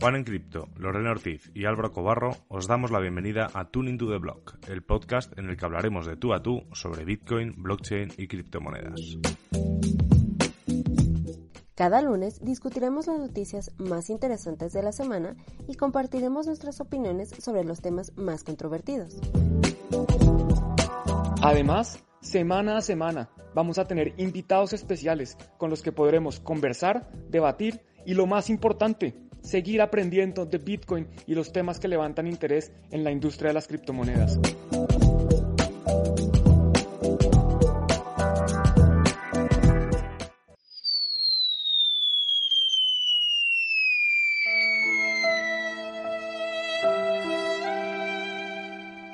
Juan en Cripto, Lorena Ortiz y Álvaro Cobarro os damos la bienvenida a Tuning to the Block, el podcast en el que hablaremos de tú a tú sobre Bitcoin, blockchain y criptomonedas. Cada lunes discutiremos las noticias más interesantes de la semana y compartiremos nuestras opiniones sobre los temas más controvertidos. Además, semana a semana vamos a tener invitados especiales con los que podremos conversar, debatir y lo más importante, seguir aprendiendo de Bitcoin y los temas que levantan interés en la industria de las criptomonedas.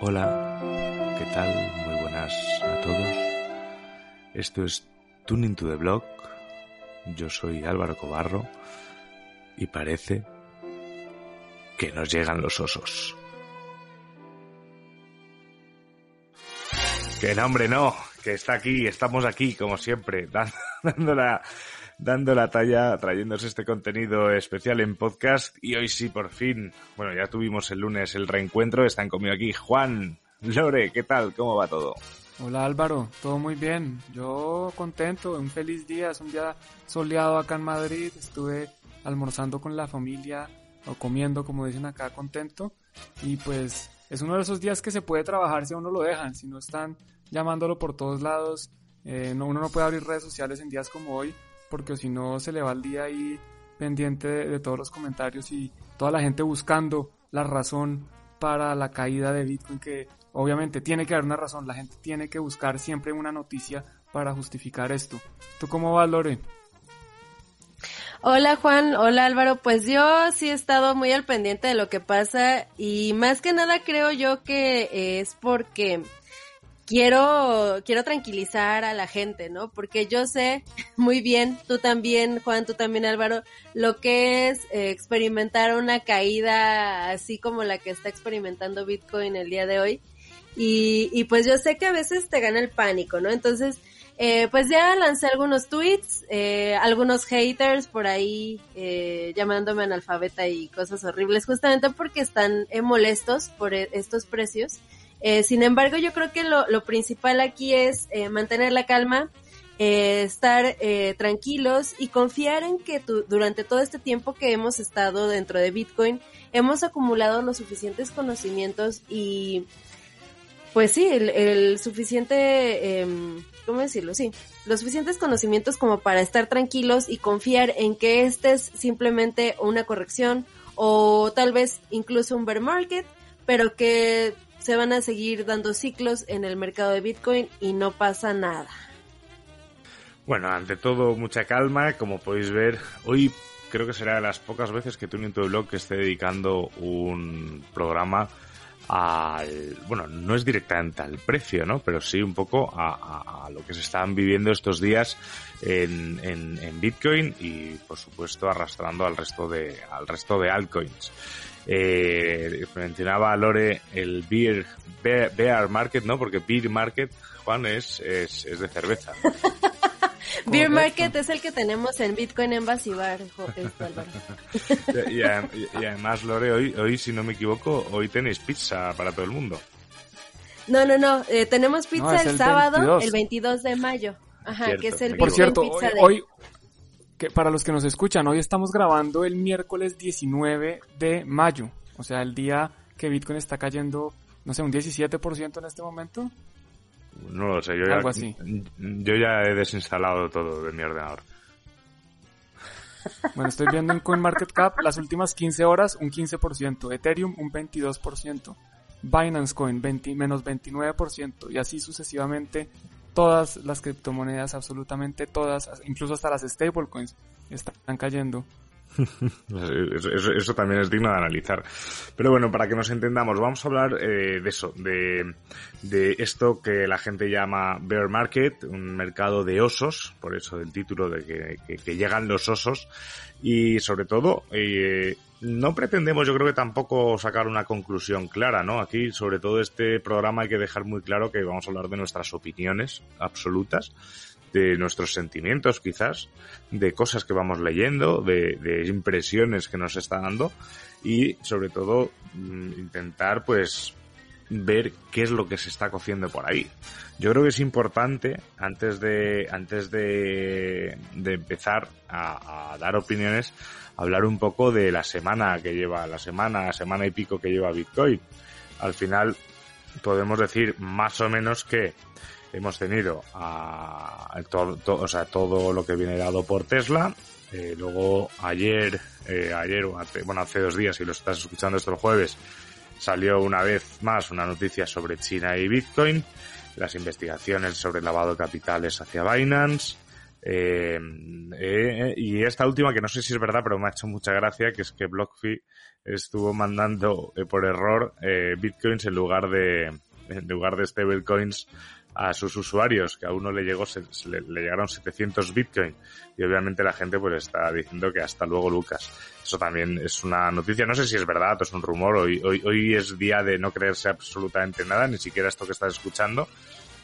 Hola, ¿qué tal? Muy buenas a todos. Esto es Tuning to the Block. Yo soy Álvaro Cobarro y parece que nos llegan los osos. Que no, hombre, no, que está aquí, estamos aquí, como siempre, dando la, dando la talla, trayéndose este contenido especial en podcast. Y hoy sí, por fin, bueno, ya tuvimos el lunes el reencuentro, están conmigo aquí Juan, Lore, ¿qué tal? ¿Cómo va todo? Hola Álvaro, todo muy bien. Yo contento, un feliz día, es un día soleado acá en Madrid. Estuve almorzando con la familia o comiendo, como dicen acá, contento. Y pues es uno de esos días que se puede trabajar si a uno lo dejan, si no están llamándolo por todos lados. Eh, no, uno no puede abrir redes sociales en días como hoy, porque si no se le va el día ahí pendiente de, todos los comentarios y toda la gente buscando la razón para la caída de Bitcoin, que obviamente tiene que haber una razón, la gente tiene que buscar siempre una noticia para justificar esto. ¿Tú cómo vas, Lore? Hola Juan, hola Álvaro, pues yo sí he estado muy al pendiente de lo que pasa y más que nada creo yo que es porque quiero, quiero tranquilizar a la gente, ¿no? Porque yo sé muy bien, tú también, Juan, tú también, Álvaro, lo que es eh, experimentar una caída así como la que está experimentando Bitcoin el día de hoy. Y, y pues yo sé que a veces te gana el pánico, ¿no? Entonces, eh, pues ya lancé algunos tweets, eh, algunos haters por ahí eh, llamándome analfabeta y cosas horribles, justamente porque están eh, molestos por e, estos precios. Eh, sin embargo, yo creo que lo, lo principal aquí es eh, mantener la calma, estar tranquilos y confiar en que tu, durante todo este tiempo que hemos estado dentro de Bitcoin hemos acumulado los suficientes conocimientos y pues sí, el, el suficiente, eh, ¿cómo decirlo? Sí, los suficientes conocimientos como para estar tranquilos y confiar en que este es simplemente una corrección o tal vez incluso un bear market, pero que se van a seguir dando ciclos en el mercado de Bitcoin y no pasa nada. Bueno, ante todo, mucha calma. Como podéis ver, hoy creo que será de las pocas veces que Tuning to Blog esté dedicando un programa al, bueno, no es directamente al precio, ¿no? Pero sí un poco a, a, lo que se están viviendo estos días en, en, en, Bitcoin y, por supuesto, arrastrando al resto de, al resto de altcoins. Eh, mencionaba Lore el beer, bear, bear, market, ¿no? Porque beer market, Juan, es, es, es de cerveza. Beer Market es el que tenemos en Bitcoin en Basibar, y, y, y, además, Lore, hoy, hoy, si no me equivoco, hoy tenéis pizza para todo el mundo. No, no, no, eh, tenemos pizza no, el, el, sábado, 22. el 22 de mayo. Ajá, Cierto. que es el Por cierto, pizza hoy, de... hoy que para los que nos escuchan, hoy estamos grabando el miércoles 19 de mayo, o sea, el día que Bitcoin está cayendo, no sé, un 17% en este momento. No lo sé, yo Algo ya, así. yo ya he desinstalado todo de mi ordenador. Bueno, estoy viendo en CoinMarketCap las últimas 15 horas un 15%, Ethereum un 22%, Binance Coin 20, menos 29% y así sucesivamente todas las criptomonedas, absolutamente todas, incluso hasta las stablecoins están cayendo. Eso, también es digno de analizar. Pero bueno, para que nos entendamos, vamos a hablar eh, de eso, de, de, esto que la gente llama bear market, un mercado de osos, por eso del título de que llegan los osos, y sobre todo, eh, no pretendemos yo creo que tampoco sacar una conclusión clara, ¿no? Aquí, sobre todo este programa hay que dejar muy claro que vamos a hablar de nuestras opiniones absolutas de nuestros sentimientos quizás, de cosas que vamos leyendo, de, impresiones que nos está dando y sobre todo mm, intentar pues ver qué es lo que se está cociendo por ahí. Yo creo que es importante, antes de, antes de, de empezar a, a, dar opiniones, hablar un poco de la semana que lleva, la semana, semana y pico que lleva Bitcoin. Al final, podemos decir más o menos que hemos tenido a, todo, o sea, todo lo que viene dado por Tesla. Eh, luego ayer, eh, ayer, bueno, hace dos días, si lo estás escuchando esto el jueves, salió una vez más una noticia sobre China y Bitcoin, las investigaciones sobre lavado de capitales hacia Binance, eh, y esta última, que no sé si es verdad, pero me ha hecho mucha gracia, que es que BlockFi estuvo mandando por error bitcoins en lugar de en lugar de stablecoins a sus usuarios, que a uno le llegó, se, se le, le, llegaron 700 Bitcoin. Y obviamente la gente pues está diciendo que hasta luego Lucas. Eso también es una noticia, no sé si es verdad o es un rumor, hoy, hoy, hoy es día de no creerse absolutamente nada, ni siquiera esto que estás escuchando,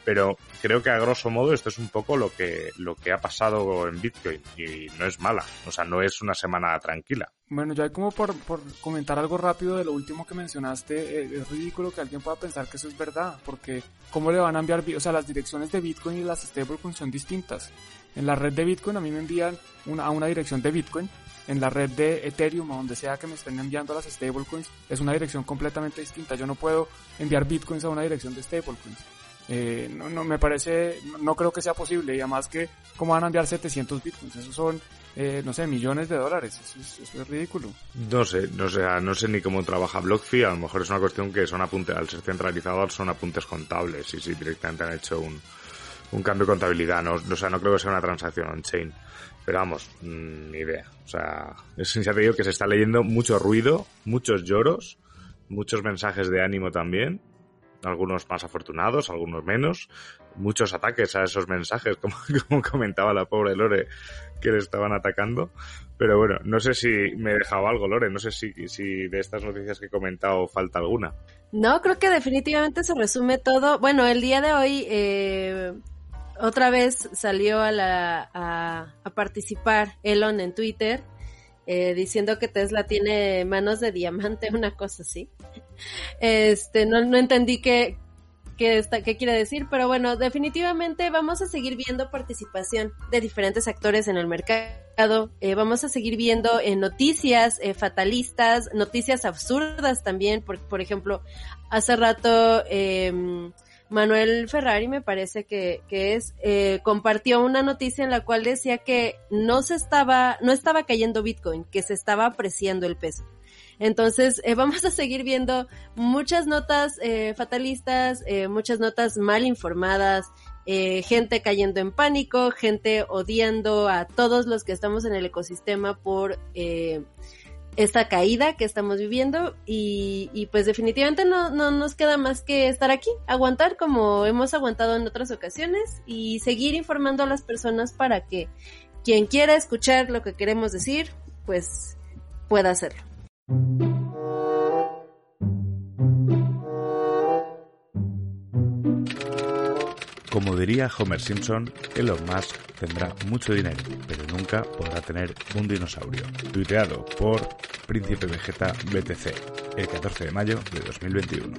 pero creo que a grosso modo esto es un poco lo que, lo que ha pasado en Bitcoin y no es mala, o sea, no es una semana tranquila. Bueno, ya como por, por comentar algo rápido de lo último que mencionaste, eh, es ridículo que alguien pueda pensar que eso es verdad, porque ¿cómo le van a enviar? O sea, las direcciones de Bitcoin y las stablecoins son distintas. En la red de Bitcoin a mí me envían a una dirección de Bitcoin, en la red de Ethereum o donde sea que me estén enviando las stablecoins es una dirección completamente distinta. Yo no puedo enviar Bitcoins a una dirección de stablecoins. Eh, no, no me parece, no creo que sea posible y además que cómo van a enviar 700 bitcoins, esos son, eh, no sé, millones de dólares, eso es, eso es, ridículo. No sé, no sé, no sé ni cómo trabaja BlockFi, a lo mejor es una cuestión que son apuntes, al ser centralizado son apuntes contables y si directamente han hecho un, un cambio de contabilidad, no, o sea, no creo que sea una transacción on-chain. Pero vamos, mmm, ni idea. O sea, es ya que se está leyendo mucho ruido, muchos lloros, muchos mensajes de ánimo también, algunos más afortunados, algunos menos, muchos ataques a esos mensajes, como, como, comentaba la pobre Lore, que le estaban atacando. Pero bueno, no sé si me he dejado algo, Lore, no sé si, si de estas noticias que he comentado falta alguna. No, creo que definitivamente se resume todo. Bueno, el día de hoy eh, otra vez salió a, la, a, a participar Elon en Twitter eh, diciendo que Tesla tiene manos de diamante, una cosa así. Este, no, no entendí qué, qué, está, qué quiere decir, pero bueno, definitivamente vamos a seguir viendo participación de diferentes actores en el mercado. Eh, vamos a seguir viendo eh, noticias eh, fatalistas, noticias absurdas también, por, por ejemplo, hace rato em, Manuel Ferrari me parece que, que es, eh, compartió una noticia en la cual decía que no se estaba, no estaba cayendo Bitcoin, que se estaba apreciando el peso. Entonces, eh, vamos a seguir viendo muchas notas eh, fatalistas, eh, muchas notas mal informadas, eh, gente cayendo en pánico, gente odiando a todos los que estamos en el ecosistema por eh, esta caída que estamos viviendo y, y pues definitivamente no, no, nos queda más que estar aquí, aguantar como hemos aguantado en otras ocasiones y seguir informando a las personas para que quien quiera escuchar lo que queremos decir, pues pueda hacerlo. Como diría Homer Simpson, Elon Musk tendrá mucho dinero, pero nunca podrá tener un dinosaurio. Tuiteado por Príncipe Vegeta BTC, el 14 de mayo de 2021.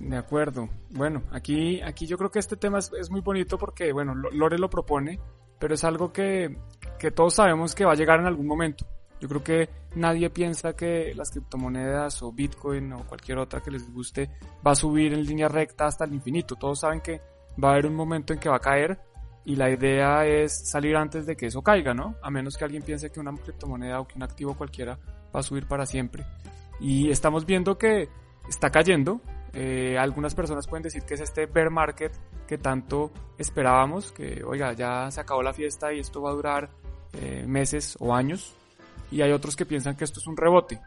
De acuerdo. Bueno, aquí, aquí yo creo que este tema es, es muy bonito porque, bueno, Lore lo propone, pero es algo que, que todos sabemos que va a llegar en algún momento. Yo creo que nadie piensa que las criptomonedas o Bitcoin o cualquier otra que les guste va a subir en línea recta hasta el infinito. Todos saben que va a haber un momento en que va a caer y la idea es salir antes de que eso caiga, ¿no? A menos que alguien piense que una criptomoneda o que un activo cualquiera va a subir para siempre. Y estamos viendo que está cayendo. Eh, algunas personas pueden decir que es este bear market que tanto esperábamos, que oiga, ya se acabó la fiesta y esto va a durar eh, meses o años y hay otros que piensan que esto es un rebote,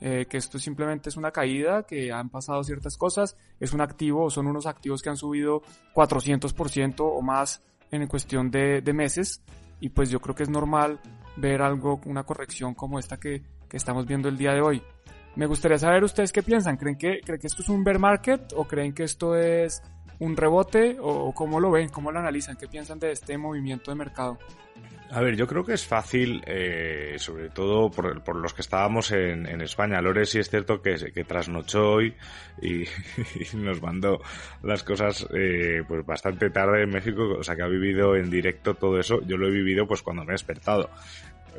eh, que esto simplemente es una caída, que han pasado ciertas cosas, es un activo son unos activos que han subido 400% o más en cuestión de, de, meses y pues yo creo que es normal ver algo, una corrección como esta que, que estamos viendo el día de hoy. Me gustaría saber ustedes qué piensan, ¿creen que, creen que esto es un bear market o creen que esto es un rebote o cómo lo ven, cómo lo analizan, qué piensan de este movimiento de mercado. A ver, yo creo que es fácil, eh, sobre todo por, los que estábamos en, España. Lore sí es cierto que, que trasnochó hoy y, nos mandó las cosas eh, pues bastante tarde en México, o sea que ha vivido en directo todo eso. Yo lo he vivido pues cuando me he despertado.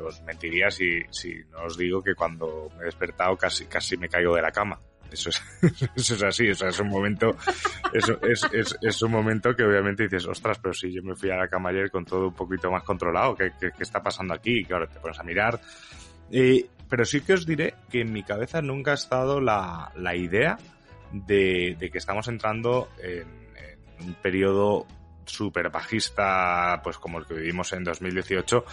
Os mentiría si, si no os digo que cuando me he despertado casi, casi me caigo de la cama. Eso es, es así, o sea, es un momento, eso es, es, es, un momento que obviamente dices, ostras, pero si yo me fui a la cama ayer con todo un poquito más controlado, ¿qué, qué, está pasando aquí? Que ahora te pones a mirar. Eh, pero sí que os diré que en mi cabeza nunca ha estado la, la idea de, de, que estamos entrando en, en un periodo súper bajista, pues como el que vivimos en 2018,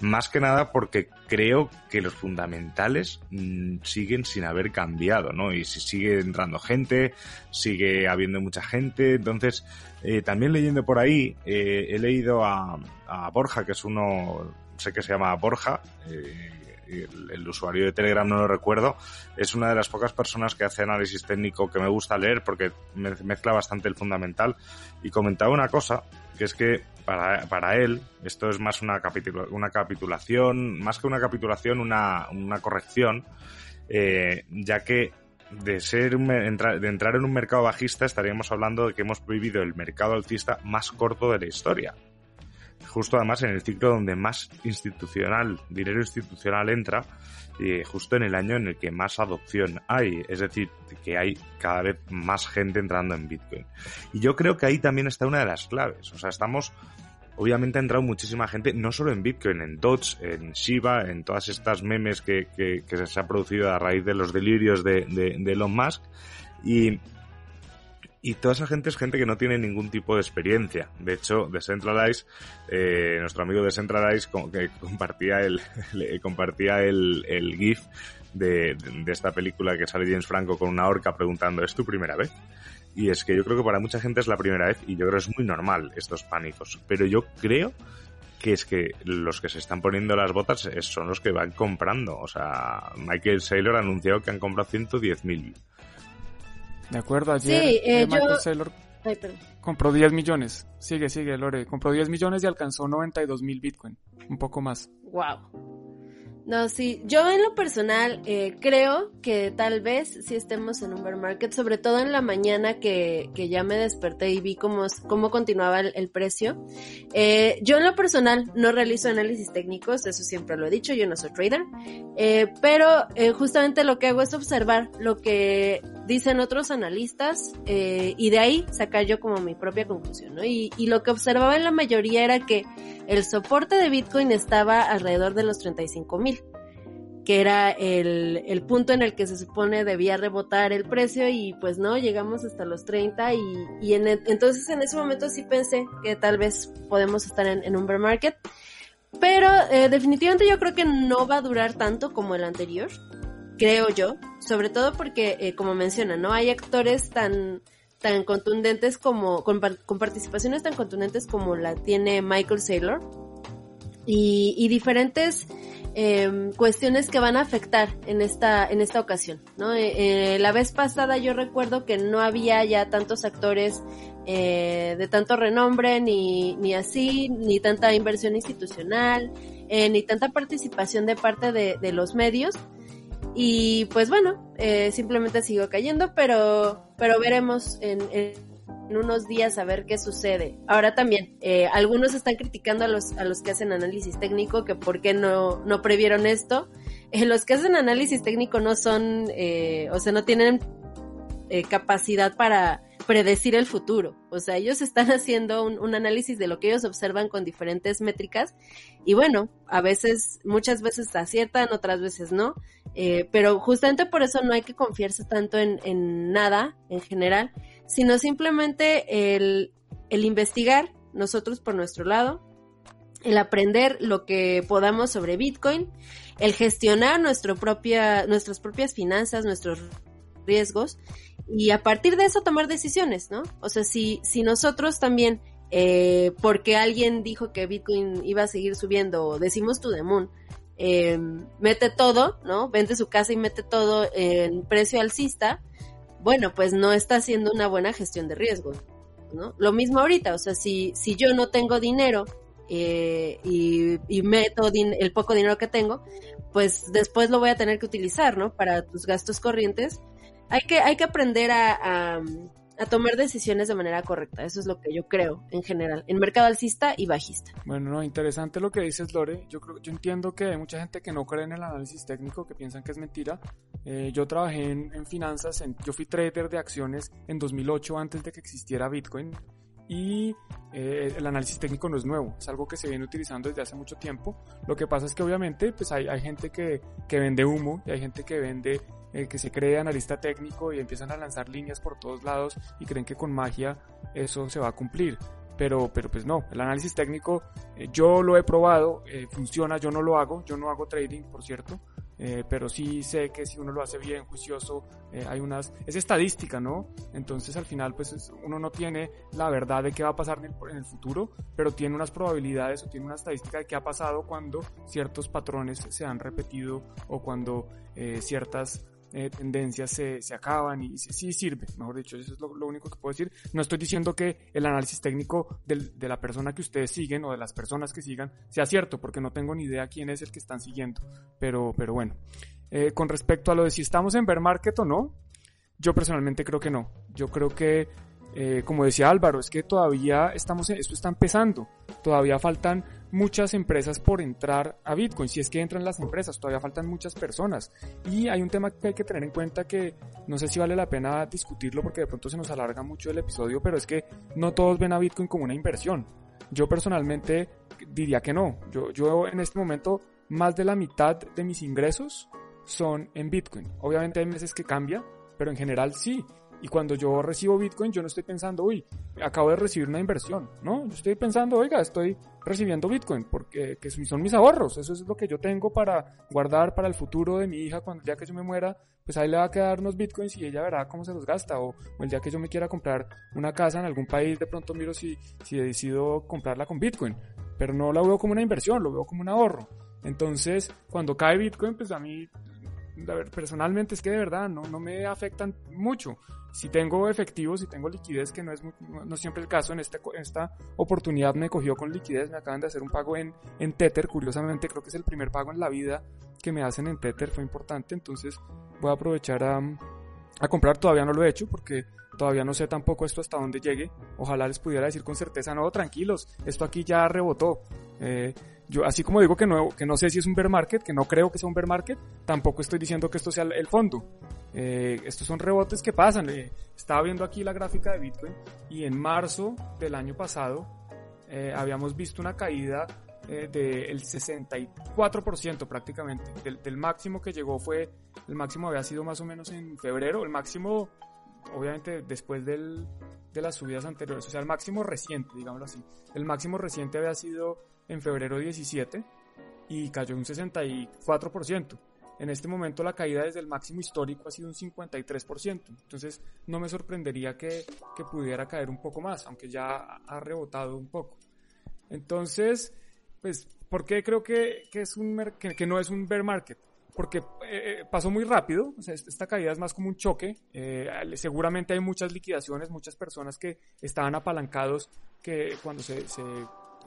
más que nada porque creo que los fundamentales mmm, siguen sin haber cambiado, ¿no? Y si sigue entrando gente, sigue habiendo mucha gente. Entonces, eh, también leyendo por ahí, eh, he leído a, a, Borja, que es uno, sé que se llama Borja, eh, el, el, usuario de Telegram no lo recuerdo, es una de las pocas personas que hace análisis técnico que me gusta leer porque mezcla bastante el fundamental y comentaba una cosa, que es que para, para él esto es más una, capitula, una capitulación, más que una capitulación, una, una corrección, eh, ya que de ser de entrar en un mercado bajista estaríamos hablando de que hemos vivido el mercado alcista más corto de la historia justo además en el ciclo donde más institucional, dinero institucional entra, eh, justo en el año en el que más adopción hay, es decir, que hay cada vez más gente entrando en Bitcoin. Y yo creo que ahí también está una de las claves, o sea, estamos obviamente ha entrado muchísima gente, no solo en Bitcoin, en Doge, en Shiba, en todas estas memes que, que, que se ha producido a raíz de los delirios de, de, de Elon Musk. Y, y toda esa gente es gente que no tiene ningún tipo de experiencia. De hecho, Decentralize, eh, nuestro amigo Decentralize que compartía el, compartía el, GIF de, esta película que sale James Franco con una orca preguntando, ¿es tu primera vez? Y es que yo creo que para mucha gente es la primera vez y yo creo que es muy normal estos pánicos. Pero yo creo que es que los que se están poniendo las botas son los que van comprando. O sea, Michael Saylor ha anunciado que han comprado 110.000 de acuerdo, ayer sí, eh, Michael yo... Saylor Ay, compró 10 millones. Sigue, sigue, Lore. Compró 10 millones y alcanzó 92 mil Bitcoin. Un poco más. Wow. No, sí, yo en lo personal eh, creo que tal vez sí estemos en un bear market, sobre todo en la mañana que, que ya me desperté y vi cómo, cómo continuaba el, el precio. Eh, yo en lo personal no realizo análisis técnicos, eso siempre lo he dicho, yo no soy trader, eh, pero eh, justamente lo que hago es observar lo que dicen otros analistas eh, y de ahí sacar yo como mi propia conclusión, ¿no? Y, y lo que observaba en la mayoría era que el soporte de Bitcoin estaba alrededor de los 35 mil que era el, punto en el que se supone debía rebotar el precio y pues no, llegamos hasta los 30 y, y en el, entonces en ese momento sí pensé que tal vez podemos estar en, en un bear market, pero eh, definitivamente yo creo que no va a durar tanto como el anterior, creo yo, sobre todo porque eh, como menciona, no hay actores tan tan contundentes como con, participaciones tan contundentes como la tiene Michael Saylor y, diferentes eh, cuestiones que van a afectar en esta, en esta ocasión, ¿no? Eh, eh, la vez pasada yo recuerdo que no había ya tantos actores eh, de tanto renombre, ni, ni así, ni tanta inversión institucional, ni tanta participación de parte de los medios. Y pues bueno, simplemente sigo cayendo, pero, pero veremos en, en en unos días a ver qué sucede. Ahora también, eh, algunos están criticando a los, a los que hacen análisis técnico que por qué no, no previeron esto. Eh, los que hacen análisis técnico no son, eh, o sea, no tienen eh, capacidad para predecir el futuro. O sea, ellos están haciendo un, análisis de lo que ellos observan con diferentes métricas y bueno, a veces, muchas veces aciertan, otras veces no, eh, pero justamente por eso no hay que confiarse tanto en, nada en general, sino simplemente el, investigar nosotros por nuestro lado, el aprender lo que podamos sobre Bitcoin, el gestionar nuestras propias finanzas, nuestros riesgos y a partir de eso tomar decisiones, ¿no? O sea, si, si nosotros también, eh, porque alguien dijo que Bitcoin iba a seguir subiendo, decimos the moon, eh, mete todo, ¿no? Vende su casa y mete todo en precio alcista, bueno, pues no está haciendo una buena gestión de riesgo. ¿no? Lo mismo ahorita, o sea, si, si yo no tengo dinero eh, y, meto el poco dinero que tengo, pues después lo voy a tener que utilizar, ¿no? Para tus gastos corrientes. Hay que, hay que aprender a, a tomar decisiones de manera correcta. Eso es lo que yo creo en general, en mercado alcista y bajista. Bueno, no, interesante lo que dices, Lore. Yo creo, yo entiendo que hay mucha gente que no cree en el análisis técnico, que piensan que es mentira. Eh, yo trabajé en, finanzas, yo fui trader de acciones en 2008 antes de que existiera Bitcoin y eh, el análisis técnico no es nuevo, es algo que se viene utilizando desde hace mucho tiempo. Lo que pasa es que obviamente pues hay, hay gente que, que vende humo y hay gente que vende el que se cree analista técnico y empiezan a lanzar líneas por todos lados y creen que con magia eso se va a cumplir. Pero, pero pues no, el análisis técnico eh, yo lo he probado, eh, funciona, yo no lo hago, yo no hago trading, por cierto, eh, pero sí sé que si uno lo hace bien, juicioso, hay unas, es estadística, ¿no? Entonces al final pues uno no tiene la verdad de qué va a pasar en el, futuro, pero tiene unas probabilidades o tiene una estadística de qué ha pasado cuando ciertos patrones se han repetido o cuando ciertas eh, tendencias se, se, acaban y sí, sirve, mejor dicho, eso es lo, único que puedo decir. No estoy diciendo que el análisis técnico del, de la persona que ustedes siguen o de las personas que sigan sea cierto, porque no tengo ni idea quién es el que están siguiendo, pero, pero bueno. Eh, con respecto a lo de si estamos en bear market o no, yo personalmente creo que no. Yo creo que eh, como decía Álvaro, es que todavía estamos, esto está empezando, todavía faltan muchas empresas por entrar a Bitcoin, si es que entran las empresas, todavía faltan muchas personas. Y hay un tema que hay que tener en cuenta que no sé si vale la pena discutirlo porque de pronto se nos alarga mucho el episodio, pero es que no todos ven a Bitcoin como una inversión. Yo personalmente diría que no. Yo, yo en este momento más de la mitad de mis ingresos son en Bitcoin. Obviamente hay meses que cambia, pero en general sí. Y cuando yo recibo Bitcoin, yo no estoy pensando, uy, acabo de recibir una inversión, ¿no? Yo estoy pensando, oiga, estoy recibiendo Bitcoin porque que son mis ahorros, eso es lo que yo tengo para guardar para el futuro de mi hija cuando el día que yo me muera, pues ahí le va a quedar unos Bitcoins y ella verá cómo se los gasta o, el día que yo me quiera comprar una casa en algún país, de pronto miro si, si decido comprarla con Bitcoin, pero no la veo como una inversión, lo veo como un ahorro. Entonces, cuando cae Bitcoin, pues a mí personalmente es que de verdad no, no me afectan mucho. Si tengo efectivo, si tengo liquidez, que no es no, siempre el caso, en esta, esta oportunidad me cogió con liquidez, me acaban de hacer un pago en, en Tether, curiosamente creo que es el primer pago en la vida que me hacen en Tether, fue importante, entonces voy a aprovechar a, a comprar, todavía no lo he hecho porque todavía no sé tampoco esto hasta dónde llegue, ojalá les pudiera decir con certeza, no, tranquilos, esto aquí ya rebotó. Eh, yo así como digo que no, que no sé si es un bear market, que no creo que sea un bear market, tampoco estoy diciendo que esto sea el fondo. Eh, estos son rebotes que pasan. Eh, estaba viendo aquí la gráfica de Bitcoin y en marzo del año pasado eh, habíamos visto una caída eh, del 64% prácticamente. Del, del, máximo que llegó fue, el máximo había sido más o menos en febrero, el máximo obviamente después del, de las subidas anteriores, o sea, el máximo reciente, digámoslo así. El máximo reciente había sido en febrero 17 y cayó un 64%. En este momento la caída desde el máximo histórico ha sido un 53%. Entonces no me sorprendería que, que pudiera caer un poco más, aunque ya ha rebotado un poco. Entonces, pues, ¿por qué creo que, que es un que, no es un bear market? Porque eh, pasó muy rápido, esta caída es más como un choque. Eh, seguramente hay muchas liquidaciones, muchas personas que estaban apalancados que cuando se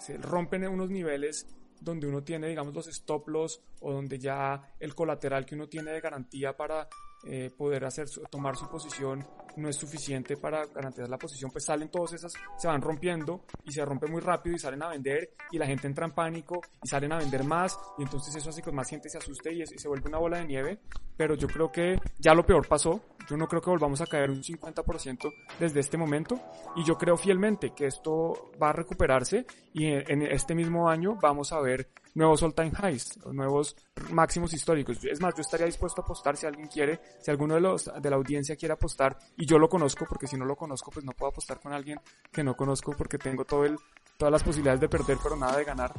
se rompen en unos niveles donde uno tiene, digamos, los stop loss o donde ya el colateral que uno tiene de garantía para eh, poder hacer tomar su posición no es suficiente para garantizar la posición, pues salen todas esas, se van rompiendo y se rompe muy rápido y salen a vender y la gente entra en pánico y salen a vender más y entonces eso hace que más gente se asuste y, y se vuelve una bola de nieve, pero yo creo que ya lo peor pasó, yo no creo que volvamos a caer un 50% desde este momento y yo creo fielmente que esto va a recuperarse y en, este mismo año vamos a ver nuevos all time highs, nuevos máximos históricos. Es más, yo estaría dispuesto a apostar si alguien quiere, si alguno de los de la audiencia quiere apostar y yo lo conozco, porque si no lo conozco, pues no puedo apostar con alguien que no conozco porque tengo todo el todas las posibilidades de perder, pero nada de ganar.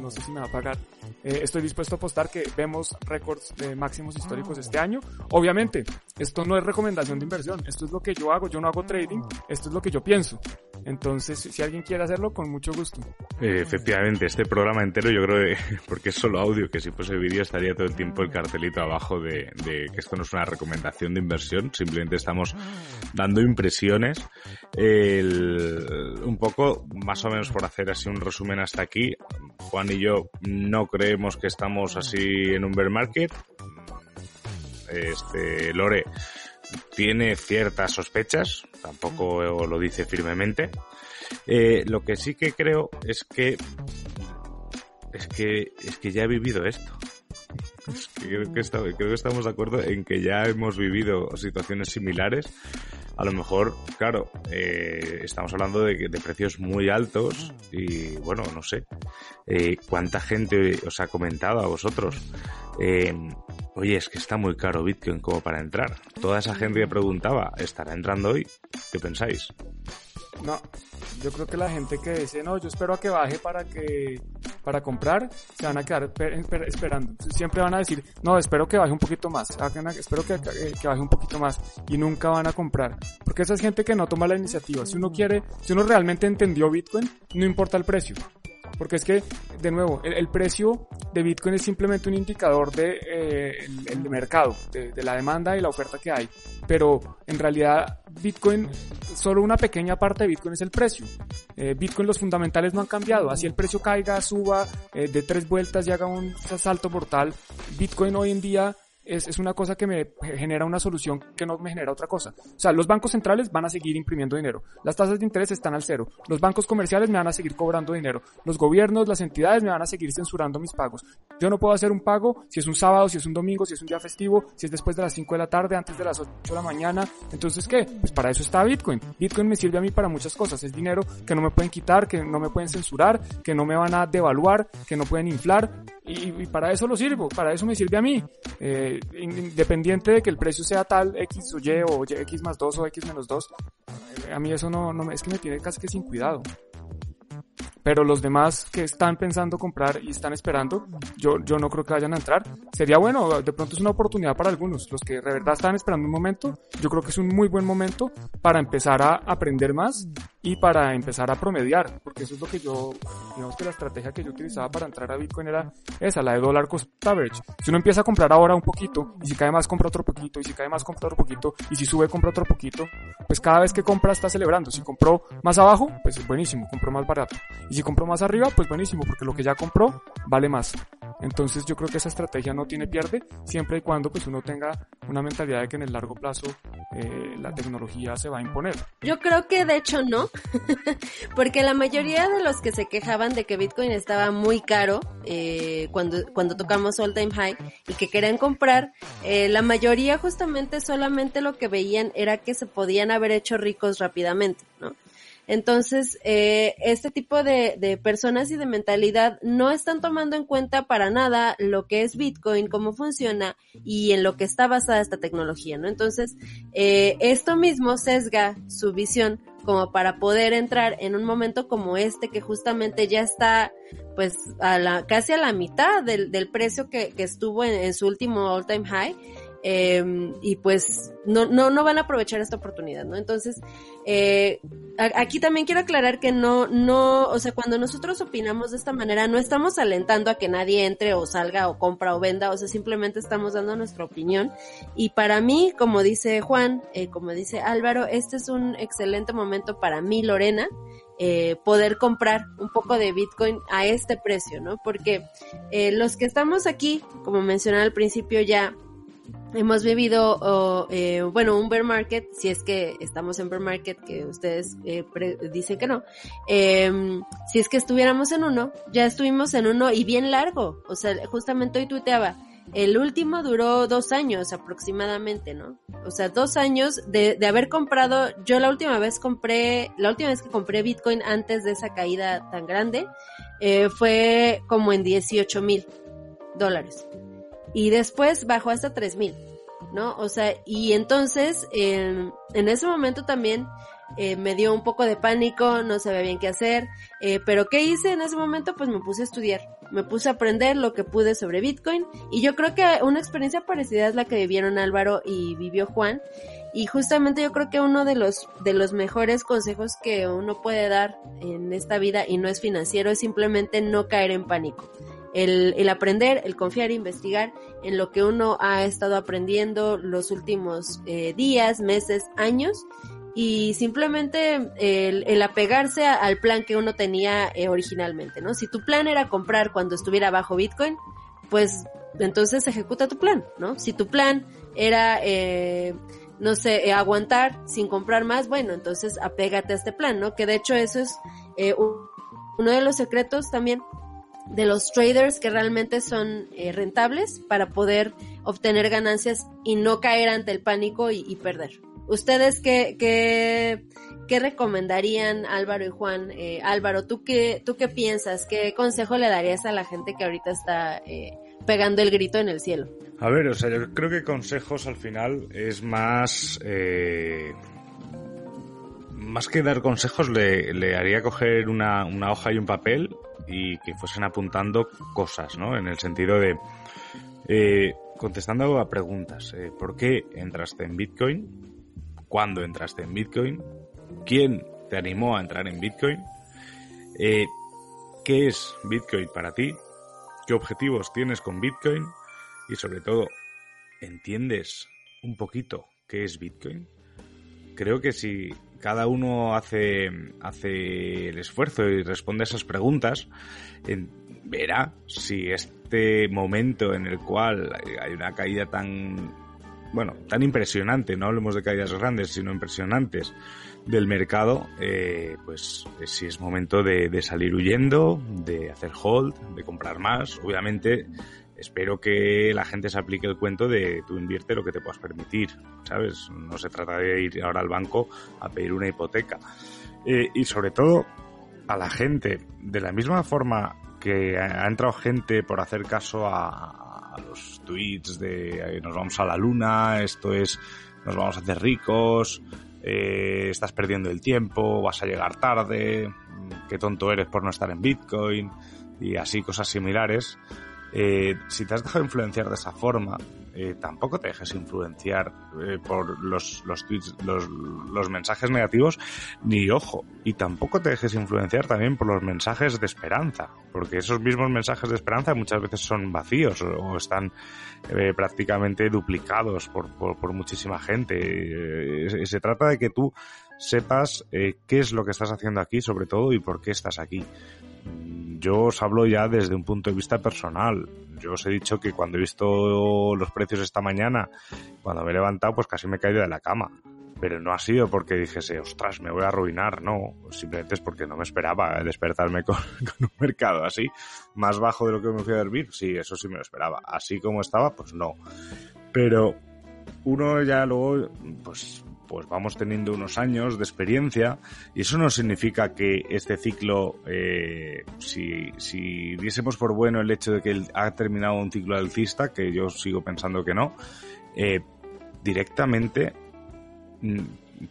No, sé si me va a pagar. Eh, estoy dispuesto a apostar que vemos récords de máximos históricos este año. Obviamente, esto no es recomendación de inversión. Esto es lo que yo hago. Yo no hago trading. Esto es lo que yo pienso. Entonces, si alguien quiere hacerlo, con mucho gusto. efectivamente, este programa entero yo creo que, porque es solo audio, que si fuese vídeo estaría todo el tiempo el cartelito abajo de, de, que esto no es una recomendación de inversión, simplemente estamos dando impresiones. El, un poco, más o menos por hacer así un resumen hasta aquí, Juan y yo no creemos que estamos así en un bear market. Este, Lore tiene ciertas sospechas, tampoco lo dice firmemente. Eh, lo que sí que creo es que es que es que ya he vivido esto. Creo, que creo que estamos de acuerdo en que ya hemos vivido situaciones similares. A lo mejor, claro, eh, estamos hablando de, de, precios muy altos y bueno, no sé eh, cuánta gente os ha comentado a vosotros. Eh, oye, es que está muy caro Bitcoin como para entrar. Toda esa gente que preguntaba, ¿estará entrando hoy? ¿Qué pensáis? No, yo creo que la gente que dice, no, yo espero a que baje para que para comprar, se van a quedar esperando. Siempre van a decir, no, espero que baje un poquito más, espero que, que, baje un poquito más y nunca van a comprar. Porque esa es gente que no toma la iniciativa. Si uno quiere, si uno realmente entendió Bitcoin, no importa el precio. Porque es que, de nuevo, el, precio de Bitcoin es simplemente un indicador de eh, el, mercado, de, la demanda y la oferta que hay. Pero en realidad Bitcoin, solo una pequeña parte de Bitcoin es el precio. Eh, Bitcoin los fundamentales no han cambiado. Así el precio caiga, suba eh, de tres vueltas y haga un salto mortal. Bitcoin hoy en día es, es, una cosa que me genera una solución que no me genera otra cosa. O sea, los bancos centrales van a seguir imprimiendo dinero. Las tasas de interés están al cero. Los bancos comerciales me van a seguir cobrando dinero. Los gobiernos, las entidades me van a seguir censurando mis pagos. Yo no puedo hacer un pago si es un sábado, si es un domingo, si es un día festivo, si es después de las 5 de la tarde, antes de las 8 de la mañana. Entonces, ¿qué? Pues para eso está Bitcoin. Bitcoin me sirve a mí para muchas cosas. Es dinero que no me pueden quitar, que no me pueden censurar, que no me van a devaluar, que no pueden inflar. Y, para eso lo sirvo, para eso me sirve a mí. Eh, independiente de que el precio sea tal, X o Y o X más 2 o X menos 2, a mí eso no, no es que me tiene casi que sin cuidado pero los demás que están pensando comprar y están esperando, yo, yo no creo que vayan a entrar. Sería bueno, de pronto es una oportunidad para algunos, los que de verdad están esperando un momento, yo creo que es un muy buen momento para empezar a aprender más y para empezar a promediar, porque eso es lo que yo, digamos que la estrategia que yo utilizaba para entrar a Bitcoin era esa, la de dólar cost average. Si uno empieza a comprar ahora un poquito, y si cae más compra otro poquito, y si cae más compra otro poquito, y si sube compra otro poquito, pues cada vez que compra está celebrando. Si compró más abajo, pues es buenísimo, compró más barato. Y si compró más arriba, pues buenísimo, porque lo que ya compró vale más. Entonces yo creo que esa estrategia no tiene pierde, siempre y cuando pues uno tenga una mentalidad de que en el largo plazo eh, la tecnología se va a imponer. Yo creo que de hecho no, porque la mayoría de los que se quejaban de que Bitcoin estaba muy caro eh, cuando, cuando tocamos all time high y que querían comprar, eh, la mayoría justamente solamente lo que veían era que se podían haber hecho ricos rápidamente, ¿no? Entonces, eh, este tipo de, de, personas y de mentalidad no están tomando en cuenta para nada lo que es Bitcoin, cómo funciona y en lo que está basada esta tecnología, ¿no? Entonces, eh, esto mismo sesga su visión como para poder entrar en un momento como este que justamente ya está pues a la, casi a la mitad del, del precio que, que estuvo en, en, su último all time high eh, y pues no, no, no van a aprovechar esta oportunidad, ¿no? Entonces, eh, aquí también quiero aclarar que no, no, o sea, cuando nosotros opinamos de esta manera, no estamos alentando a que nadie entre o salga o compra o venda, o sea, simplemente estamos dando nuestra opinión. Y para mí, como dice Juan, eh, como dice Álvaro, este es un excelente momento para mí, Lorena, eh, poder comprar un poco de Bitcoin a este precio, ¿no? Porque los que estamos aquí, como mencioné al principio ya, hemos vivido, eh, bueno, un bear market, si es que estamos en bear market, que ustedes eh, dicen que no, eh, si es que estuviéramos en uno, ya estuvimos en uno y bien largo, o sea, justamente hoy tuiteaba, el último duró dos años aproximadamente, ¿no? O sea, dos años de, de haber comprado, yo la última vez compré, la última vez que compré Bitcoin antes de esa caída tan grande, eh, fue como en 18 mil dólares y después bajó hasta 3000, ¿no? O sea, y entonces en, en ese momento también eh, me dio un poco de pánico, no sabía bien qué hacer, eh, pero ¿qué hice en ese momento? Pues me puse a estudiar, me puse a aprender lo que pude sobre Bitcoin y yo creo que una experiencia parecida es la que vivieron Álvaro y vivió Juan Y justamente yo creo que uno de los, de los mejores consejos que uno puede dar en esta vida y no es financiero es simplemente no caer en pánico. El, el, aprender, el confiar, investigar en lo que uno ha estado aprendiendo los últimos eh, días, meses, años y simplemente el, apegarse al plan que uno tenía eh, originalmente, ¿no? Si tu plan era comprar cuando estuviera bajo Bitcoin, pues entonces ejecuta tu plan, ¿no? Si tu plan era, eh, no sé, aguantar sin comprar más, bueno, entonces apégate a este plan, ¿no? Que de hecho eso es uno de los secretos también de los traders que realmente son eh, rentables para poder obtener ganancias y no caer ante el pánico y, perder. ¿Ustedes qué, qué, qué, recomendarían, Álvaro y Juan? Eh, Álvaro, ¿tú qué, ¿tú qué piensas? ¿Qué consejo le darías a la gente que ahorita está eh, pegando el grito en el cielo? A ver, o sea, yo creo que consejos al final es más... Eh, más que dar consejos, le, le haría coger una, una, hoja y un papel y que fuesen apuntando cosas, ¿no? En el sentido de... Eh, contestando a preguntas. Eh, ¿Por qué entraste en Bitcoin? cuándo entraste en Bitcoin, quién te animó a entrar en Bitcoin, eh, qué es Bitcoin para ti, qué objetivos tienes con Bitcoin y sobre todo, ¿entiendes un poquito qué es Bitcoin? Creo que si cada uno hace, hace el esfuerzo y responde a esas preguntas, verá si este momento en el cual hay una caída tan bueno, tan impresionante, no hablemos de caídas grandes, sino impresionantes del mercado, eh, pues si es momento de, de, salir huyendo, de hacer hold, de comprar más. Obviamente, espero que la gente se aplique el cuento de tú invierte lo que te puedas permitir, ¿sabes? No se trata de ir ahora al banco a pedir una hipoteca. Eh, y sobre todo, a la gente, de la misma forma que ha entrado gente por hacer caso a, a los tweets de nos vamos a la luna, esto es nos vamos a hacer ricos, eh, estás perdiendo el tiempo, vas a llegar tarde, qué tonto eres por no estar en Bitcoin y así cosas similares. Eh, si te has dejado influenciar de esa forma, eh, tampoco te dejes influenciar eh, por los, los tweets, los, los mensajes negativos, ni ojo, y tampoco te dejes influenciar también por los mensajes de esperanza, porque esos mismos mensajes de esperanza muchas veces son vacíos o, están eh, prácticamente duplicados por, por, por muchísima gente. se trata de que tú sepas qué es lo que estás haciendo aquí, sobre todo, y por qué estás aquí yo os hablo ya desde un punto de vista personal. Yo os he dicho que cuando he visto los precios esta mañana, cuando me he levantado, pues casi me he caído de la cama. Pero no ha sido porque dijese, ostras, me voy a arruinar, no. Simplemente es porque no me esperaba despertarme con, con un mercado así, más bajo de lo que me fui a dormir. Sí, eso sí me lo esperaba. Así como estaba, pues no. Pero uno ya luego, pues pues vamos teniendo unos años de experiencia y eso no significa que este ciclo, eh, si, si diésemos por bueno el hecho de que ha terminado un ciclo alcista, que yo sigo pensando que no, eh, directamente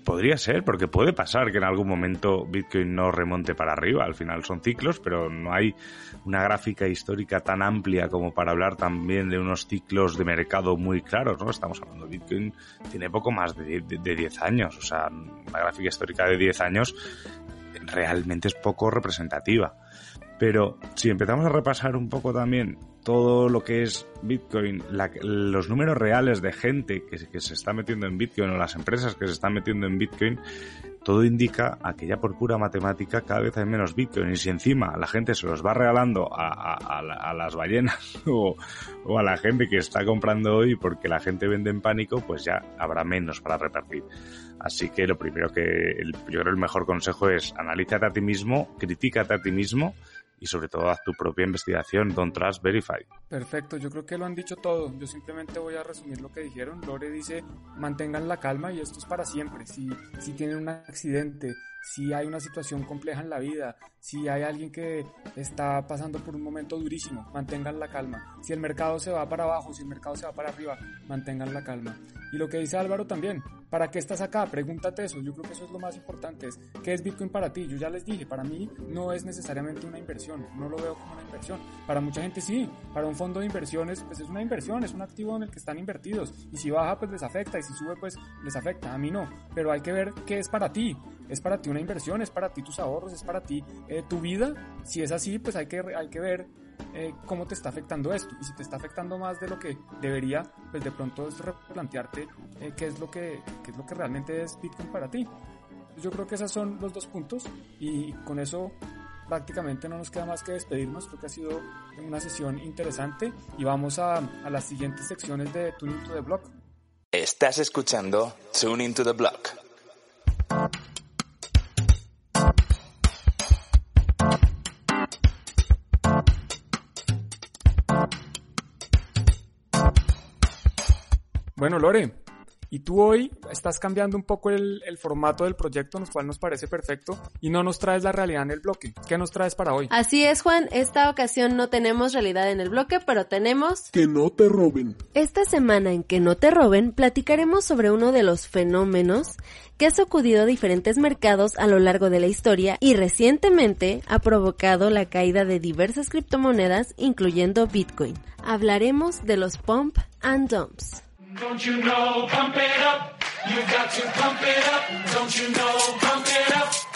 podría ser, porque puede pasar que en algún momento Bitcoin no remonte para arriba. Al final son ciclos, pero no hay una gráfica histórica tan amplia como para hablar también de unos ciclos de mercado muy claros, ¿no? Estamos hablando, Bitcoin tiene poco más de, de, de 10 años, o sea, una gráfica histórica de 10 años realmente es poco representativa. Pero si empezamos a repasar un poco también todo lo que es Bitcoin, la, los números reales de gente que, que, se está metiendo en Bitcoin o las empresas que se están metiendo en Bitcoin, todo indica a que ya por pura matemática cada vez hay menos Bitcoin. Y si encima la gente se los va regalando a, las ballenas o, o, a la gente que está comprando hoy porque la gente vende en pánico, pues ya habrá menos para repartir. Así que lo primero que el, yo creo el mejor consejo es analízate a ti mismo, critícate a ti mismo y sobre todo haz tu propia investigación, don't trust, verify. Perfecto, yo creo que lo han dicho todo. Yo simplemente voy a resumir lo que dijeron. Lore dice, mantengan la calma y esto es para siempre. Si, si tienen un accidente, si hay una situación compleja en la vida, si hay alguien que está pasando por un momento durísimo, mantengan la calma. Si el mercado se va para abajo, si el mercado se va para arriba, mantengan la calma. Y lo que dice Álvaro también, ¿para qué estás acá? Pregúntate eso. Yo creo que eso es lo más importante. Es, ¿Qué es Bitcoin para ti? Yo ya les dije, para mí no es necesariamente una inversión. No lo veo como una inversión. Para mucha gente sí. Para un fondo de inversiones, pues es una inversión, es un activo en el que están invertidos. Y si baja, pues les afecta. Y si sube, pues les afecta. A mí no. Pero hay que ver qué es para ti. ¿Es para ti una inversión? ¿Es para ti tus ahorros? ¿Es para ti eh, tu vida? Si es así, pues hay que, hay que ver eh, cómo te está afectando esto. Y si te está afectando más de lo que debería, pues de pronto es replantearte eh, qué, es lo que, qué es lo que realmente es Bitcoin para ti. Yo creo que esos son los dos puntos y con eso prácticamente no nos queda más que despedirnos. Creo que ha sido una sesión interesante y vamos a, a las siguientes secciones de Tuning to the Block. Estás escuchando Tuning to the Block. Bueno, Lore, y tú hoy estás cambiando un poco el, el, formato del proyecto, lo cual nos parece perfecto, y no nos traes la realidad en el bloque. ¿Qué nos traes para hoy? Así es, Juan. Esta ocasión no tenemos realidad en el bloque, pero tenemos... Que no te roben. Esta semana en Que no te roben, platicaremos sobre uno de los fenómenos que ha sacudido a diferentes mercados a lo largo de la historia y recientemente ha provocado la caída de diversas criptomonedas, incluyendo Bitcoin. Hablaremos de los pump and dumps. Don't you know, pump it up. Got to pump it up. Don't you know, pump it up.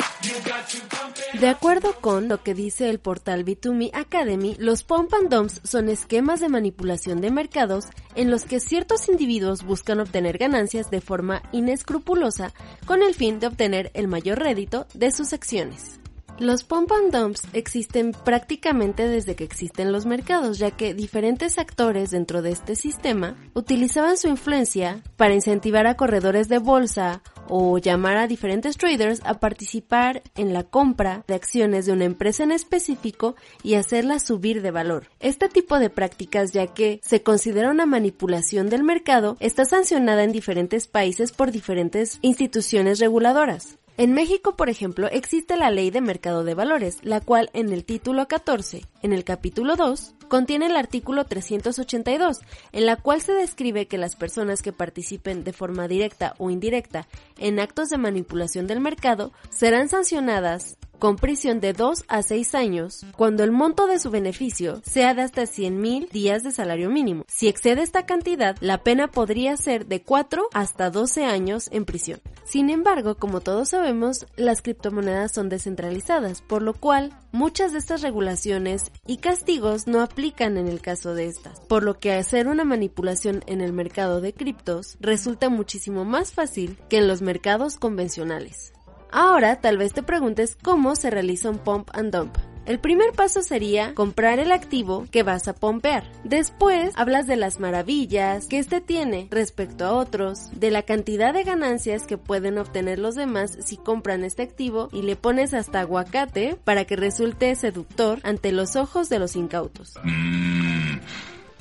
De acuerdo con lo que dice el portal B2Me Academy, los pump and dumps son esquemas de manipulación de mercados en los que ciertos individuos buscan obtener ganancias de forma inescrupulosa con el fin de obtener el mayor rédito de sus acciones. Los and dumps existen prácticamente desde que existen los mercados, ya que diferentes actores dentro de este sistema utilizaban su influencia para incentivar a corredores de bolsa o llamar a diferentes traders a participar en la compra de acciones de una empresa en específico y hacerla subir de valor. Este tipo de prácticas, ya que se considera una manipulación del mercado, está sancionada en diferentes países por diferentes instituciones reguladoras. En México, por ejemplo, existe la Ley de Mercado de Valores, la cual en el título 14, en el capítulo 2, contiene el artículo 382, en la cual se describe que las personas que participen de forma directa o indirecta en actos de manipulación del mercado serán sancionadas con prisión de 2 a 6 años cuando el monto de su beneficio sea de hasta 100 mil días de salario mínimo. Si excede esta cantidad, la pena podría ser de 4 hasta 12 años en prisión. Sin embargo, como todos sabemos, las criptomonedas son descentralizadas, por lo cual muchas de estas regulaciones y castigos no aplican en el caso de estas, por lo que hacer una manipulación en el mercado de criptos resulta muchísimo más fácil que en los mercados convencionales. Ahora tal vez te preguntes cómo se realiza un pump and dump. El primer paso sería comprar el activo que vas a pompear. Después hablas de las maravillas que este tiene respecto a otros, de la cantidad de ganancias que pueden obtener los demás si compran este activo y le pones hasta aguacate para que resulte seductor ante los ojos de los incautos.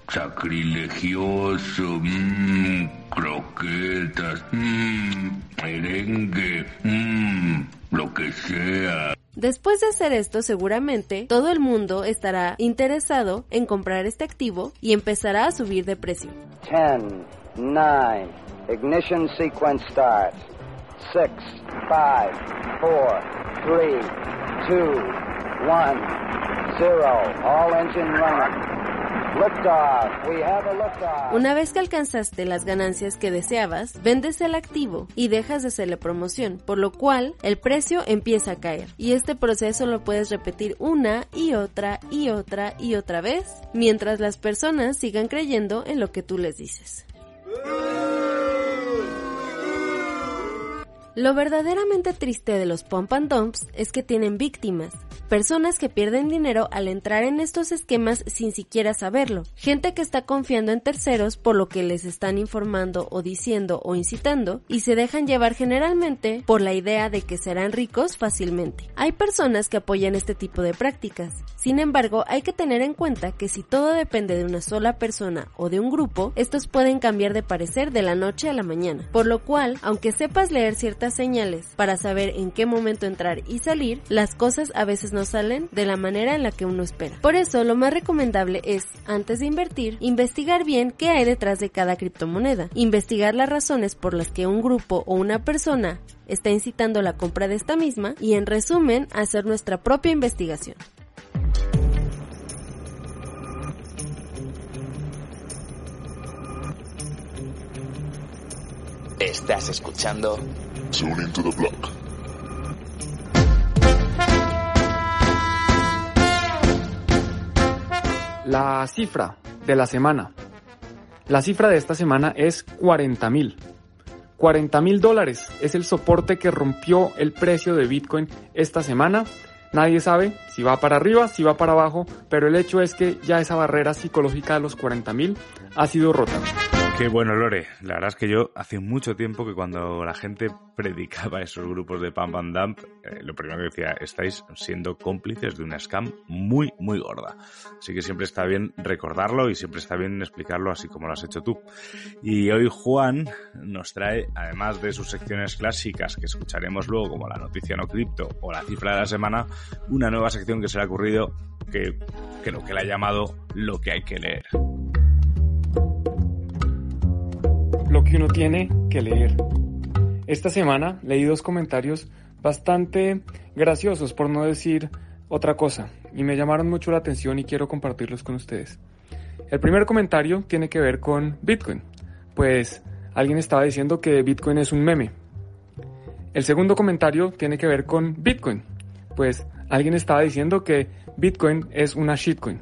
Sacrilegioso, mmm, croquetas, mmm, merengue, mmm, lo que sea. Después de hacer esto, seguramente todo el mundo estará interesado en comprar este activo y empezará a subir de precio. 10, 9, ignition sequence starts. 6, 5, 4, 3, 2, 1, 0. All engine running. Una vez que alcanzaste las ganancias que deseabas, vendes el activo y dejas de hacerle promoción, por lo cual el precio empieza a caer. Y este proceso lo puedes repetir una y otra y otra y otra vez, mientras las personas sigan creyendo en lo que tú les dices. Lo verdaderamente triste de los pump and dumps es que tienen víctimas, personas que pierden dinero al entrar en estos esquemas sin siquiera saberlo, gente que está confiando en terceros por lo que les están informando o diciendo o incitando y se dejan llevar generalmente por la idea de que serán ricos fácilmente. Hay personas que apoyan este tipo de prácticas, sin embargo hay que tener en cuenta que si todo depende de una sola persona o de un grupo, estos pueden cambiar de parecer de la noche a la mañana, por lo cual, aunque sepas leer ciertas señales para saber en qué momento entrar y salir, las cosas a veces no salen de la manera en la que uno espera. Por eso lo más recomendable es, antes de invertir, investigar bien qué hay detrás de cada criptomoneda, investigar las razones por las que un grupo o una persona está incitando la compra de esta misma y en resumen hacer nuestra propia investigación. Estás escuchando Tune into the block. La cifra de la semana. La cifra de esta semana es 40 mil. 40 mil dólares es el soporte que rompió el precio de Bitcoin esta semana. Nadie sabe si va para arriba, si va para abajo, pero el hecho es que ya esa barrera psicológica de los 40 mil ha sido rota. Qué bueno, Lore. La verdad es que yo hace mucho tiempo que cuando la gente predicaba esos grupos de Pump and Dump, eh, lo primero que decía, estáis siendo cómplices de una scam muy, muy gorda. Así que siempre está bien recordarlo y siempre está bien explicarlo así como lo has hecho tú. Y hoy Juan nos trae, además de sus secciones clásicas que escucharemos luego como la noticia no cripto o la cifra de la semana, una nueva sección que se le ha ocurrido que creo que le ha llamado lo que hay que leer. Lo que uno tiene que leer. Esta semana leí dos comentarios bastante graciosos, por no decir otra cosa, y me llamaron mucho la atención y quiero compartirlos con ustedes. El primer comentario tiene que ver con Bitcoin, pues alguien estaba diciendo que Bitcoin es un meme. El segundo comentario tiene que ver con Bitcoin, pues alguien estaba diciendo que Bitcoin es una shitcoin.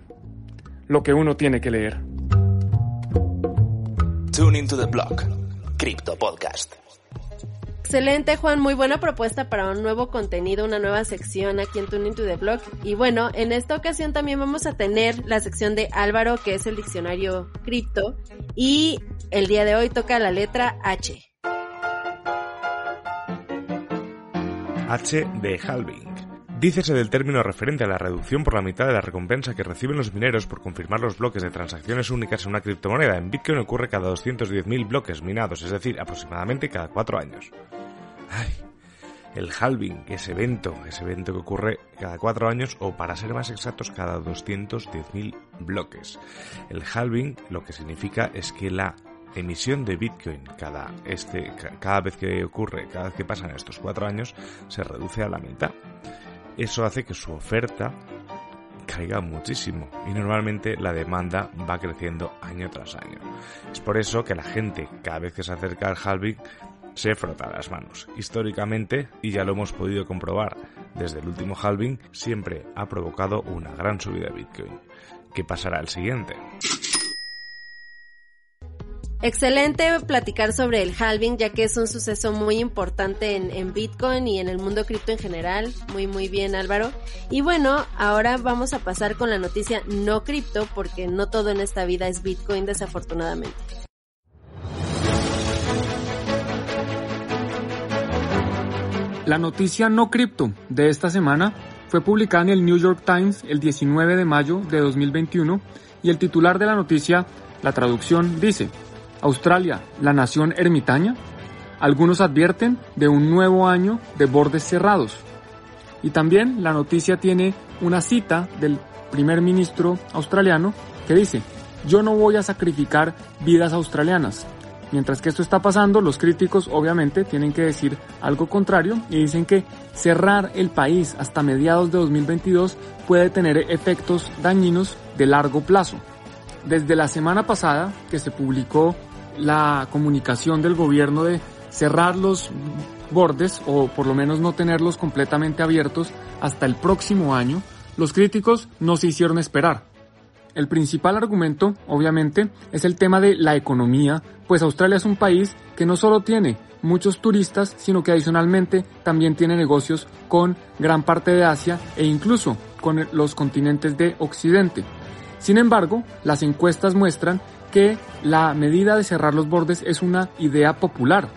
Lo que uno tiene que leer. Tune into the block. Crypto Podcast. Excelente, Juan. Muy buena propuesta para un nuevo contenido, una nueva sección aquí en Tune Into the Blog. Y bueno, en esta ocasión también vamos a tener la sección de Álvaro, que es el diccionario cripto. Y el día de hoy toca la letra H. H de halving. Dícese del término referente a la reducción por la mitad de la recompensa que reciben los mineros por confirmar los bloques de transacciones únicas en una criptomoneda. En Bitcoin ocurre cada 210.000 bloques minados, es decir, aproximadamente cada 4 años. El halving, ese evento, ese evento que ocurre cada 4 años o para ser más exactos cada 210.000 bloques. El halving lo que significa es que la emisión de Bitcoin cada, este, cada vez que ocurre, cada vez que pasan estos 4 años, se reduce a la mitad eso hace que su oferta caiga muchísimo y normalmente la demanda va creciendo año tras año. Es por eso que la gente cada vez que se acerca al halving se frota las manos. Históricamente, y ya lo hemos podido comprobar desde el último halving, siempre ha provocado una gran subida de Bitcoin. ¿Qué pasará el siguiente? Excelente platicar sobre el halving, ya que es un suceso muy importante en, Bitcoin y en el mundo cripto en general. Muy, muy bien, Álvaro. Y bueno, ahora vamos a pasar con la noticia no cripto, porque no todo en esta vida es Bitcoin, desafortunadamente. La noticia no cripto de esta semana fue publicada en el New York Times el 19 de mayo de 2021 y el titular de la noticia, la traducción, dice, Australia, la nación ermitaña? Algunos advierten de un nuevo año de bordes cerrados. Y también la noticia tiene una cita del primer ministro australiano que dice, yo no voy a sacrificar vidas australianas. Mientras que esto está pasando, los críticos obviamente tienen que decir algo contrario y dicen que cerrar el país hasta mediados de 2022 puede tener efectos dañinos de largo plazo. Desde la semana pasada que se publicó la comunicación del gobierno de cerrar los bordes o por lo menos no tenerlos completamente abiertos hasta el próximo año, los críticos no se hicieron esperar. El principal argumento, obviamente, es el tema de la economía, pues Australia es un país que no solo tiene muchos turistas, sino que adicionalmente también tiene negocios con gran parte de Asia e incluso con los continentes de Occidente. Sin embargo, las encuestas muestran que la medida de cerrar los bordes es una idea popular.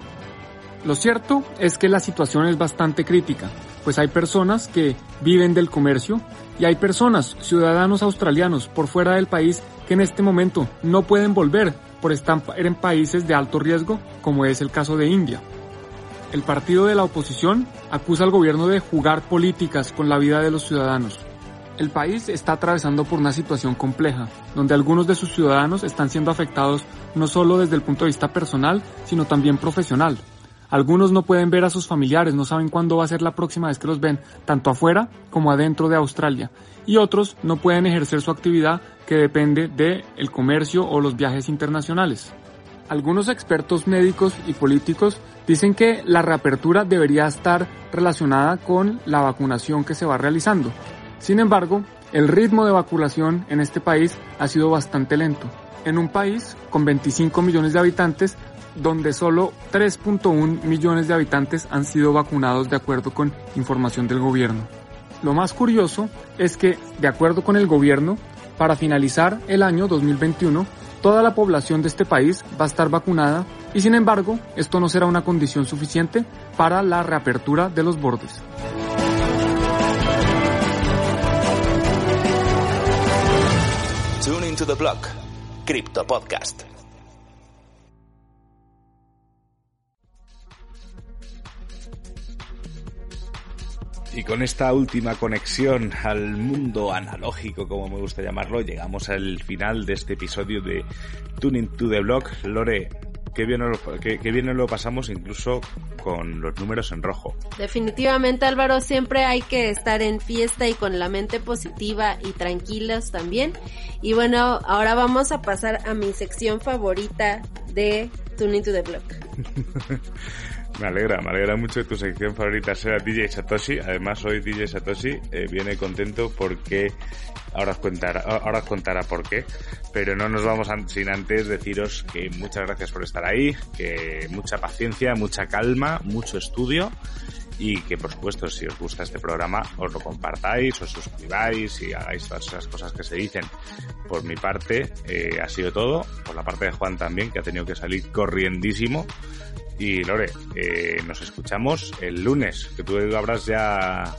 Lo cierto es que la situación es bastante crítica, pues hay personas que viven del comercio y hay personas, ciudadanos australianos por fuera del país, que en este momento no pueden volver por estar en países de alto riesgo, como es el caso de India. El partido de la oposición acusa al gobierno de jugar políticas con la vida de los ciudadanos. El país está atravesando por una situación compleja, donde algunos de sus ciudadanos están siendo afectados no solo desde el punto de vista personal, sino también profesional. Algunos no pueden ver a sus familiares, no saben cuándo va a ser la próxima vez que los ven, tanto afuera como adentro de Australia. Y otros no pueden ejercer su actividad que depende del el comercio o los viajes internacionales. Algunos expertos médicos y políticos dicen que la reapertura debería estar relacionada con la vacunación que se va realizando. Sin embargo, el ritmo de vacunación en este país ha sido bastante lento. En un país con 25 millones de habitantes, donde solo 3.1 millones de habitantes han sido vacunados de acuerdo con información del gobierno. Lo más curioso es que, de acuerdo con el gobierno, para finalizar el año 2021, toda la población de este país va a estar vacunada y sin embargo, esto no será una condición suficiente para la reapertura de los bordes. The block. Crypto Podcast. Y con esta última conexión al mundo analógico, como me gusta llamarlo, llegamos al final de este episodio de Tuning to the Block. Lore, qué bien, lo, qué, qué bien lo pasamos incluso con los números en rojo. Definitivamente Álvaro, siempre hay que estar en fiesta y con la mente positiva y tranquilos también. Y bueno, ahora vamos a pasar a mi sección favorita de Tuning to the Block. Me alegra, me alegra mucho que tu sección favorita sea DJ Satoshi. Además, hoy DJ Satoshi eh, viene contento porque ahora os, contará, ahora os contará por qué. Pero no nos vamos a, sin antes deciros que muchas gracias por estar ahí, que mucha paciencia, mucha calma, mucho estudio y que por supuesto si os gusta este programa os lo compartáis, os suscribáis y hagáis todas esas cosas que se dicen. Por mi parte eh, ha sido todo, por la parte de Juan también que ha tenido que salir corriendísimo y Lore, eh, nos escuchamos el lunes, que tú habrás ya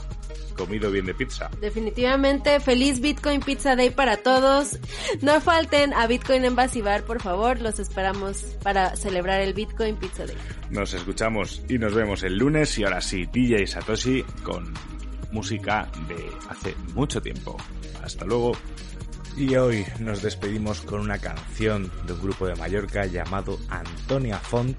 comido bien de pizza. Definitivamente, feliz Bitcoin Pizza Day para todos. No falten a Bitcoin Embassy Bar, por favor. Los esperamos para celebrar el Bitcoin Pizza Day. Nos escuchamos y nos vemos el lunes y ahora sí, DJ Satoshi con música de hace mucho tiempo. Hasta luego. Y hoy nos despedimos con una canción de un grupo de Mallorca llamado Antonia Font,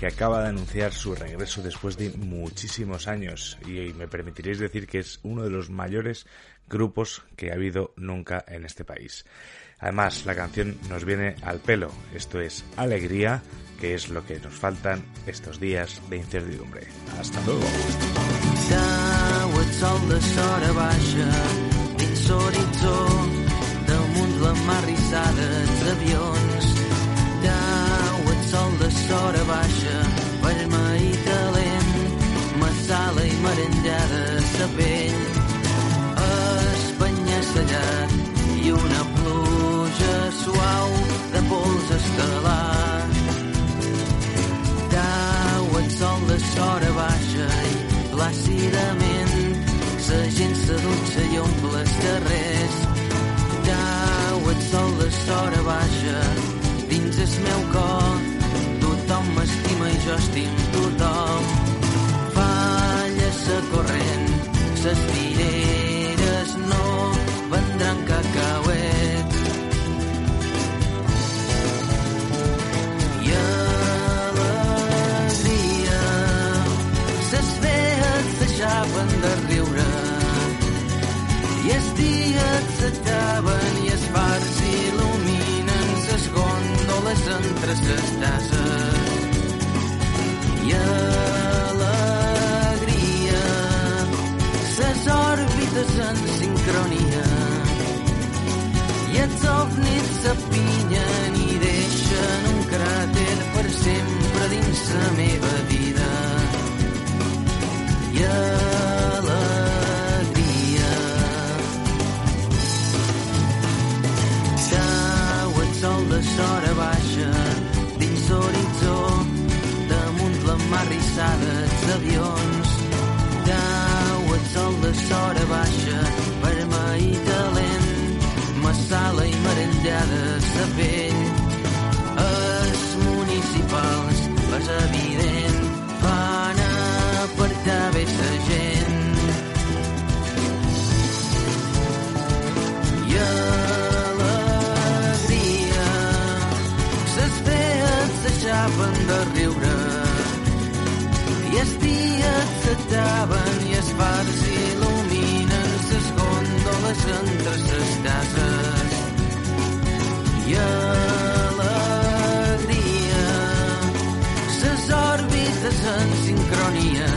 que acaba de anunciar su regreso después de muchísimos años. Y me permitiréis decir que es uno de los mayores grupos que ha habido nunca en este país. Además, la canción nos viene al pelo. Esto es Alegría, que es lo que nos faltan estos días de incertidumbre. Hasta luego. La mar rissada d'avions. Dau el sol de sora baixa, vermell i talent, massala i merengada sa pell. Espanya-sellat i una pluja suau de pols estel·lar. Dau el sol de sora baixa i plàcidament la gent se dutxa i omple els carrers ses mireres no vendran cacauets. I alegria, ses fees deixaven de riure i els dies s'acaben i els fars il·luminen ses gòndoles entre ses tasses. Sempre dins la meva vida. I alegria, Cau el sol de sora baixa dins l'horitzó damunt la mar rissada els avions. Cau el sol de sora baixa vermell paraven de riure. I els dies s'ataven i els fars il·luminen les gòndoles entre les cases. I alegria les òrbites en sincronia.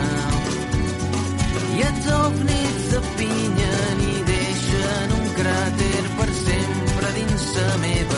I els ovnis s'apinyen i deixen un cràter per sempre dins la meva